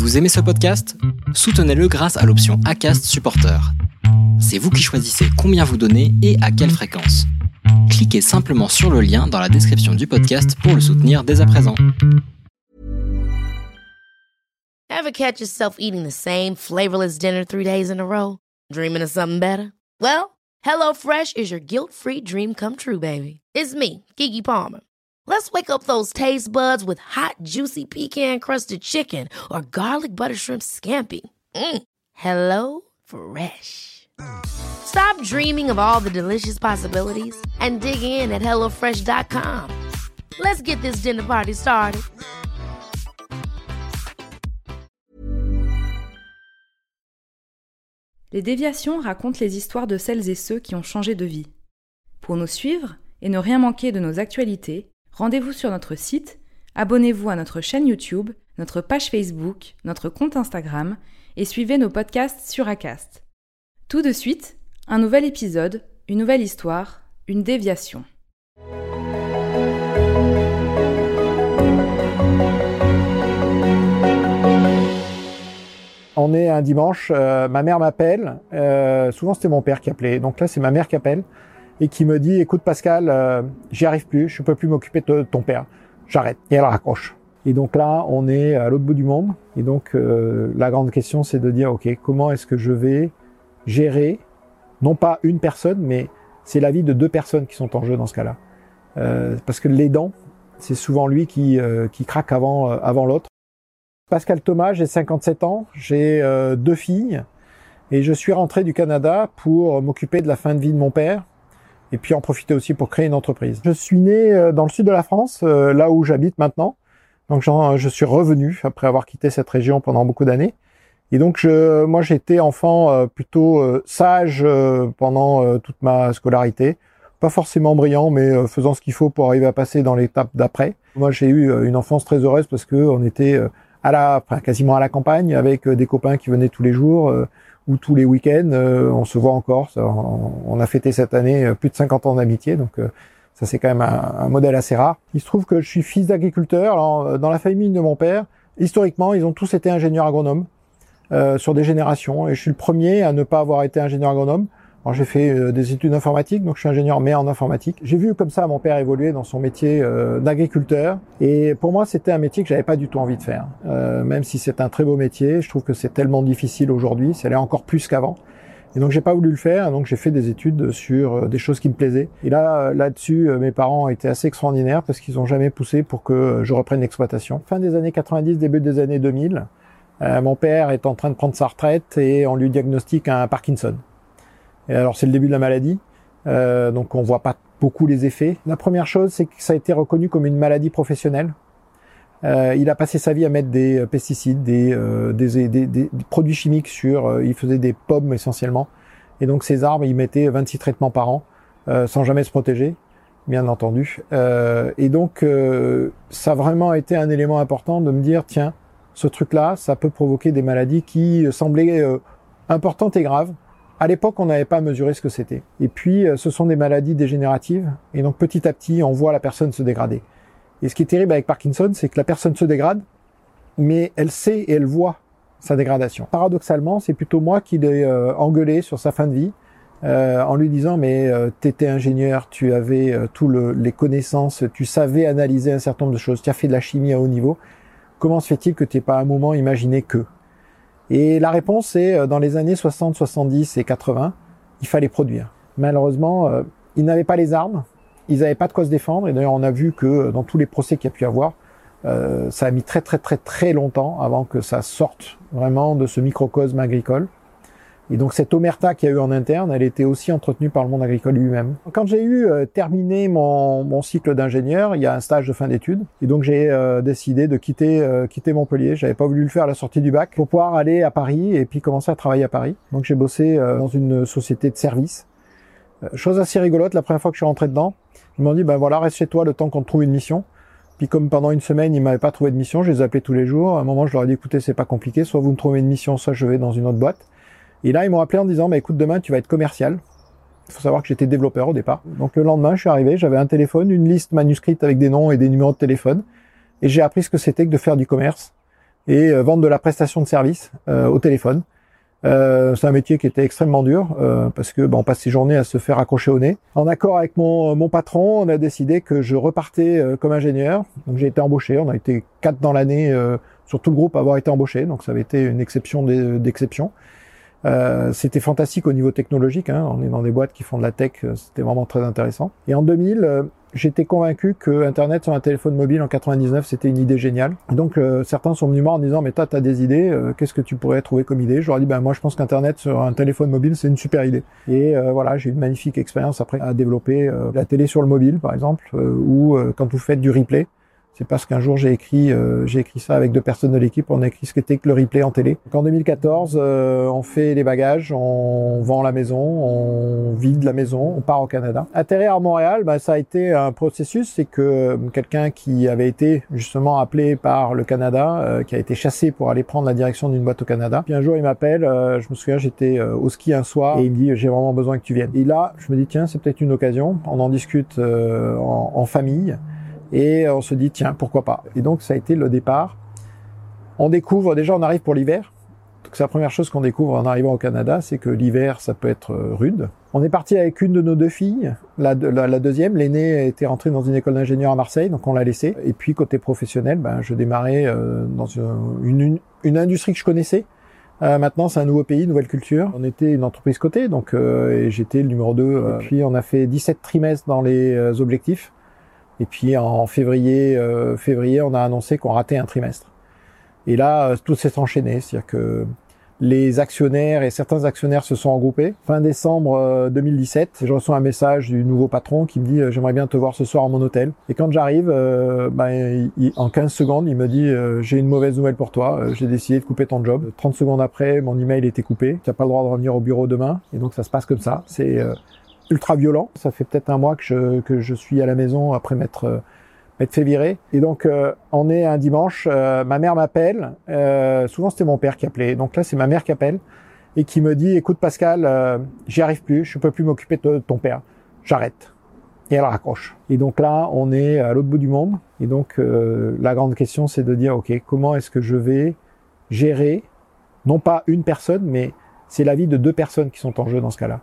Vous aimez ce podcast? Soutenez-le grâce à l'option ACAST Supporter. C'est vous qui choisissez combien vous donnez et à quelle fréquence. Cliquez simplement sur le lien dans la description du podcast pour le soutenir dès à présent. Ever catch yourself eating the same flavorless dinner three days in a row? Dreaming of something better? Well, HelloFresh is your guilt-free dream come true, baby. It's me, Kiki Palmer. Let's wake up those taste buds with hot, juicy pecan crusted chicken or garlic butter shrimp scampi. Mm. Hello Fresh. Stop dreaming of all the delicious possibilities and dig in at HelloFresh.com. Let's get this dinner party started. Les déviations racontent les histoires de celles et ceux qui ont changé de vie. Pour nous suivre et ne rien manquer de nos actualités, rendez-vous sur notre site, abonnez-vous à notre chaîne YouTube, notre page Facebook, notre compte Instagram et suivez nos podcasts sur Acast. Tout de suite, un nouvel épisode, une nouvelle histoire, une déviation. On est un dimanche, euh, ma mère m'appelle, euh, souvent c'était mon père qui appelait, donc là c'est ma mère qui appelle et qui me dit écoute Pascal, euh, j'y arrive plus, je peux plus m'occuper de ton père, j'arrête. Et elle raccroche. Et donc là, on est à l'autre bout du monde. Et donc euh, la grande question, c'est de dire ok, comment est-ce que je vais gérer non pas une personne, mais c'est la vie de deux personnes qui sont en jeu dans ce cas-là. Euh, parce que l'aidant, c'est souvent lui qui, qui craque avant, avant l'autre. Pascal Thomas, j'ai 57 ans, j'ai deux filles et je suis rentré du Canada pour m'occuper de la fin de vie de mon père et puis en profiter aussi pour créer une entreprise. Je suis né euh, dans le sud de la France, euh, là où j'habite maintenant. Donc je suis revenu après avoir quitté cette région pendant beaucoup d'années. Et donc je, moi j'étais enfant euh, plutôt sage pendant toute ma scolarité, pas forcément brillant, mais faisant ce qu'il faut pour arriver à passer dans l'étape d'après. Moi j'ai eu une enfance très heureuse parce que on était à la, quasiment à la campagne avec des copains qui venaient tous les jours ou tous les week-ends, euh, on se voit encore. on, a fêté cette année euh, plus de 50 ans d'amitié, donc euh, ça c'est quand même un, modèle assez rare. Il se trouve que je suis fils d'agriculteur. Dans la famille de mon père, historiquement, ils ont tous été ingénieurs agronomes sur des générations, et je suis le premier à ne pas avoir été ingénieur agronome. Alors j'ai fait euh, des études informatiques, donc je suis ingénieur mais en informatique. J'ai vu comme ça mon père évoluer dans son métier euh, d'agriculteur, et pour moi c'était un métier que j'avais pas du tout envie de faire. Euh, même si c'est un très beau métier, je trouve que c'est tellement difficile aujourd'hui, c'est encore plus qu'avant. Et donc j'ai pas voulu le faire, donc j'ai fait des études sur des choses qui me plaisaient. Et là, là-dessus, mes parents étaient assez extraordinaires parce qu'ils ont jamais poussé pour que je reprenne l'exploitation. Fin des années 90, début des années 2000, mon père est en train de prendre sa retraite et on lui diagnostique un Parkinson. Et alors c'est le début de la maladie, euh, donc on voit pas beaucoup les effets. La première chose, c'est que ça a été reconnu comme une maladie professionnelle. Euh, il a passé sa vie à mettre des euh, pesticides, des, euh, des, des, des, produits chimiques sur. Euh, il faisait des pommes essentiellement, et donc ces arbres, il mettait 26 traitements par an, sans jamais se protéger, bien entendu. et donc ça a vraiment été un élément important de me dire tiens, ce truc-là, ça peut provoquer des maladies qui semblaient importantes et graves à l'époque, on n'avait pas mesuré ce que c'était. Et puis, euh, ce sont des maladies dégénératives. Et donc, petit à petit, on voit la personne se dégrader. Et ce qui est terrible avec Parkinson, c'est que la personne se dégrade, mais elle sait et elle voit sa dégradation. Paradoxalement, c'est plutôt moi qui l'ai euh, engueulé sur sa fin de vie, euh, en lui disant mais euh, t'étais ingénieur, tu avais tous les connaissances, tu savais analyser un certain nombre de choses, tu as fait de la chimie à haut niveau. Comment se fait-il que tu pas à un moment imaginé que? Et la réponse c'est euh, dans les années 60, 70 et 80, il fallait produire. Malheureusement, euh, ils n'avaient pas les armes, ils n'avaient pas de quoi se défendre. Et d'ailleurs, on a vu que euh, dans tous les procès qu'il y a pu avoir, ça a mis très très très très longtemps avant que ça sorte vraiment de ce microcosme agricole. Et donc cette omerta qu'il y a eu en interne, elle était aussi entretenue par le monde agricole lui-même. Quand j'ai eu euh, terminé mon, mon cycle d'ingénieur, il y a un stage de fin d'études, et donc j'ai euh, décidé de quitter euh, quitter Montpellier. J'avais pas voulu le faire à la sortie du bac pour pouvoir aller à Paris et puis commencer à travailler à Paris. Donc j'ai bossé dans une société de service. chose assez rigolote, la première fois que je suis rentré dedans, ils m'ont dit ben voilà reste chez toi le temps qu'on te trouve une mission. Puis comme pendant une semaine, ils m'avaient pas trouvé de mission, je les appelais tous les jours. À un moment, je leur ai dit écoutez, c'est pas compliqué, soit vous me trouvez une mission, soit je vais dans une autre boîte. Et là, ils m'ont appelé en disant, bah, écoute, demain, tu vas être commercial. Il faut savoir que j'étais développeur au départ. Donc le lendemain, je suis arrivé, j'avais un téléphone, une liste manuscrite avec des noms et des numéros de téléphone. Et j'ai appris ce que c'était que de faire du commerce et vendre de la prestation de service au téléphone. Euh, c'est un métier qui était extrêmement dur euh, parce que bon, on passe ses journées à se faire accrocher au nez. En accord avec mon, mon patron, on a décidé que je repartais euh, comme ingénieur. Donc j'ai été embauché. On a été quatre dans l'année sur tout le groupe à avoir été embauché. Donc ça avait été une exception d'exception. Euh, c'était fantastique au niveau technologique. Hein. On est dans des boîtes qui font de la tech. C'était vraiment très intéressant. Et en 2000, j'étais convaincu que Internet sur un téléphone mobile en 99, c'était une idée géniale. Donc euh, certains sont venus moi en disant mais toi t'as des idées, euh, qu'est-ce que tu pourrais trouver comme idée? Je leur ai dit ben moi je pense qu'Internet sur un téléphone mobile c'est une super idée. Et euh, voilà j'ai une magnifique expérience après à développer la télé sur le mobile par exemple, ou quand vous faites du replay. C'est parce qu'un jour j'ai écrit, euh, j'ai écrit ça avec deux personnes de l'équipe. On a écrit ce qu'était que le replay en télé. En 2014, euh, on fait les bagages, on vend la maison, on vide la maison, on part au Canada. Atterrir à Montréal, bah, ça a été un processus. C'est que euh, quelqu'un qui avait été justement appelé par le Canada, qui a été chassé pour aller prendre la direction d'une boîte au Canada. Puis un jour il m'appelle, je me souviens, j'étais au ski un soir et il me dit j'ai vraiment besoin que tu viennes. Et là, je me dis tiens, c'est peut-être une occasion. On en discute en famille. Et on se dit, tiens, pourquoi pas Et donc, ça a été le départ. On découvre, déjà, on arrive pour l'hiver. Donc, c'est la première chose qu'on découvre en arrivant au Canada, c'est que l'hiver, ça peut être euh, rude. On est parti avec une de nos deux filles. La, deuxième, l'aînée, était rentrée dans une école d'ingénieur à Marseille, donc on l'a laissée. Et puis, côté professionnel, ben, je démarrais euh, dans une, une, industrie que je connaissais. Euh, maintenant, c'est un nouveau pays, nouvelle culture. On était une entreprise cotée, donc et j'étais le numéro 2. Et puis, on a fait 17 trimestres dans les objectifs. Et puis en février, euh, février, on a annoncé qu'on ratait un trimestre. Et là, euh, tout s'est enchaîné, c'est-à-dire que les actionnaires et certains actionnaires se sont regroupés. Fin décembre 2017, euh, je reçois un message du nouveau patron qui me dit j'aimerais bien te voir ce soir à mon hôtel. Et quand j'arrive, ben, en 15 secondes, il me dit j'ai une mauvaise nouvelle pour toi, j'ai décidé de couper ton job. 30 secondes après, mon email était coupé. Tu n'as pas le droit de revenir au bureau demain. Et donc ça se passe comme ça. C'est ultra violent. Ça fait peut-être un mois que je, que je suis à la maison après m'être euh, m'être fait virer. Et donc euh, on est un dimanche, euh, ma mère m'appelle. souvent c'était mon père qui appelait. Donc là c'est ma mère qui appelle et qui me dit écoute Pascal, j'y arrive plus, je peux plus m'occuper de ton père, j'arrête. Et elle raccroche. Et donc là on est à l'autre bout du monde. Et donc la grande question c'est de dire ok comment est-ce que je vais gérer non pas une personne mais c'est la vie de deux personnes qui sont en jeu dans ce cas-là.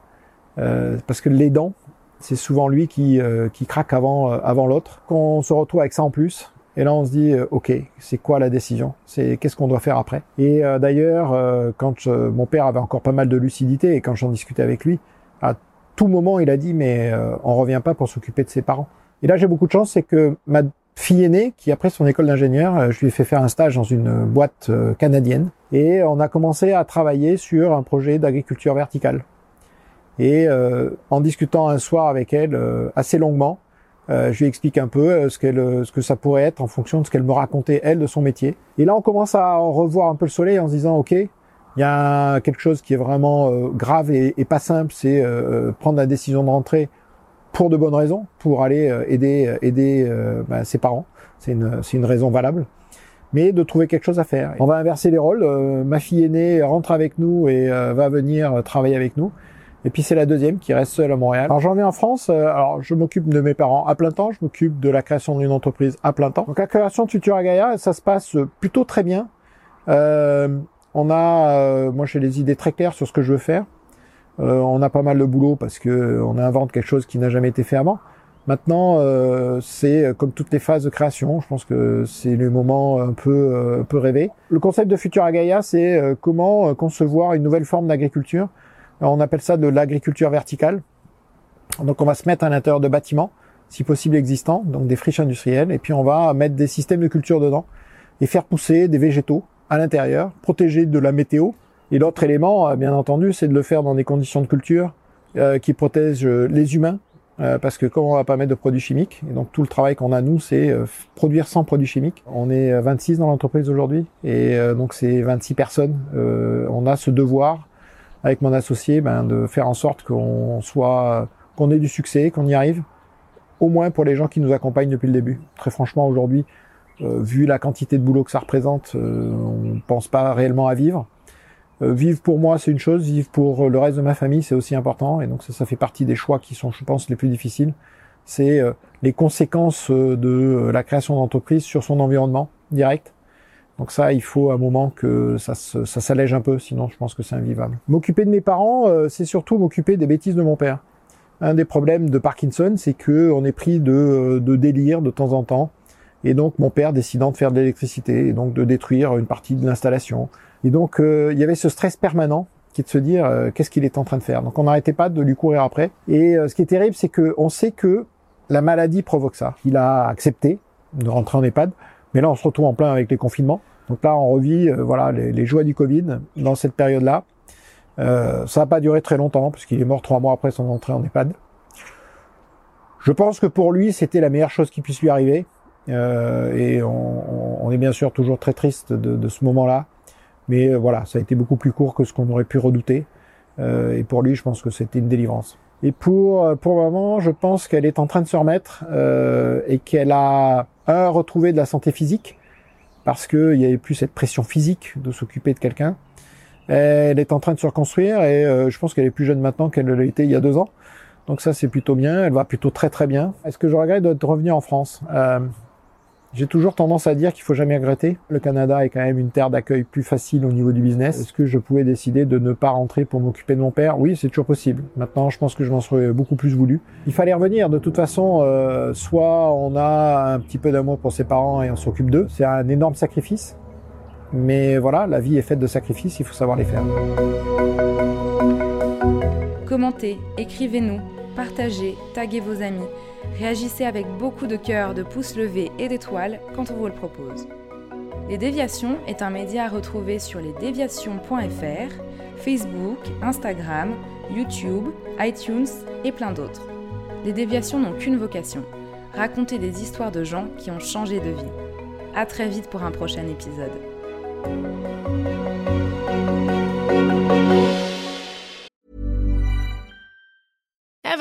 Euh, parce que l'aidant, c'est souvent lui qui, euh, qui craque avant, euh, avant l'autre. Qu'on se retrouve avec ça en plus, et là, on se dit, ok, c'est quoi la décision? C'est qu'est-ce qu'on doit faire après? Et d'ailleurs, quand mon père avait encore pas mal de lucidité et quand j'en discutais avec lui, à tout moment, il a dit, mais on revient pas pour s'occuper de ses parents. Et là, j'ai beaucoup de chance, c'est que ma fille aînée, qui après son école d'ingénieur, je lui ai fait faire un stage dans une boîte canadienne, et on a commencé à travailler sur un projet d'agriculture verticale. Et euh, en discutant un soir avec elle euh, assez longuement, euh, je lui explique un peu ce, qu'elle, ce que ça pourrait être en fonction de ce qu'elle me racontait elle de son métier. Et là, on commence à revoir un peu le soleil en se disant, ok, il y a quelque chose qui est vraiment grave et, et, pas simple, c'est prendre la décision de rentrer pour de bonnes raisons, pour aller aider aider bah, ses parents. C'est une, c'est une raison valable mais de trouver quelque chose à faire. On va inverser les rôles. ma fille aînée rentre avec nous et va venir travailler avec nous. Et puis c'est la deuxième qui reste seule à Montréal. Alors j'en viens en France. Euh, alors je m'occupe de mes parents à plein temps. Je m'occupe de la création d'une entreprise à plein temps. Donc la création de Futura Gaia, ça se passe plutôt très bien. Euh, on a, euh, moi j'ai des idées très claires sur ce que je veux faire. on a pas mal de boulot parce que on invente quelque chose qui n'a jamais été fait avant. Maintenant, c'est comme toutes les phases de création. Je pense que c'est le moment un peu, un peu rêvé. Le concept de Futura Gaia, c'est comment concevoir une nouvelle forme d'agriculture on appelle ça de l'agriculture verticale. Donc on va se mettre à l'intérieur de bâtiments, si possible existants, donc des friches industrielles, et puis on va mettre des systèmes de culture dedans et faire pousser des végétaux à l'intérieur, protégés de la météo. Et l'autre élément, euh, bien entendu, c'est de le faire dans des conditions de culture euh, qui protègent euh, les humains, parce que comme on va pas mettre de produits chimiques, et donc tout le travail qu'on a nous, c'est produire sans produits chimiques. On est 26 dans l'entreprise aujourd'hui, et donc c'est 26 personnes. on a ce devoir avec mon associé, ben, de faire en sorte qu'on soit, qu'on ait du succès, qu'on y arrive, au moins pour les gens qui nous accompagnent depuis le début. Très franchement, aujourd'hui, euh, vu la quantité de boulot que ça représente, euh, on pense pas réellement à vivre. Euh, vivre pour moi, c'est une chose, vivre pour le reste de ma famille, c'est aussi important, et donc ça, ça fait partie des choix qui sont, je pense, les plus difficiles. C'est les conséquences de la création d'entreprise sur son environnement direct. Donc ça, il faut un moment que ça, ça s'allège un peu, sinon je pense que c'est invivable. M'occuper de mes parents, euh, c'est surtout m'occuper des bêtises de mon père. Un des problèmes de Parkinson, c'est que on est pris de, euh, de délire de temps en temps. Et donc mon père décidant de faire de l'électricité et donc de détruire une partie de l'installation. Et donc euh, il y avait ce stress permanent qui est de se dire qu'est-ce qu'il est en train de faire. Donc on n'arrêtait pas de lui courir après. Et ce qui est terrible, c'est que on sait que la maladie provoque ça. Il a accepté de rentrer en EHPAD, mais là on se retrouve en plein avec les confinements. Donc là, on revit euh, voilà les, joies du Covid dans cette période-là. Euh, ça n'a pas duré très longtemps puisqu'il est mort trois mois après son entrée en EHPAD. Je pense que pour lui, c'était la meilleure chose qui puisse lui arriver. Euh, et on, est bien sûr toujours très triste de, ce moment-là. Mais voilà, ça a été beaucoup plus court que ce qu'on aurait pu redouter. et pour lui, je pense que c'était une délivrance. Et pour pour maman, je pense qu'elle est en train de se remettre et qu'elle a un retrouvé de la santé physique parce qu'il n'y avait plus cette pression physique de s'occuper de quelqu'un. Elle est en train de se reconstruire et euh, je pense qu'elle est plus jeune maintenant qu'elle l'a été il y a deux ans. Donc ça c'est plutôt bien, elle va plutôt très très bien. Est-ce que je regrette de revenir en France? Euh, j'ai toujours tendance à dire qu'il faut jamais regretter. Le Canada est quand même une terre d'accueil plus facile au niveau du business. Est-ce que je pouvais décider de ne pas rentrer pour m'occuper de mon père? Oui, c'est toujours possible. Maintenant, je pense que je m'en serais beaucoup plus voulu. Il fallait revenir. De toute façon, euh, soit on a un petit peu d'amour pour ses parents et on s'occupe d'eux. C'est un énorme sacrifice. Mais voilà, la vie est faite de sacrifices, il faut savoir les faire. Commentez, écrivez-nous, partagez, taguez vos amis. Réagissez avec beaucoup de cœur, de pouces levés et d'étoiles quand on vous le propose. Les Déviations est un média à retrouver sur lesdéviations.fr, Facebook, Instagram, YouTube, iTunes et plein d'autres. Les Déviations n'ont qu'une vocation, raconter des histoires de gens qui ont changé de vie. À très vite pour un prochain épisode.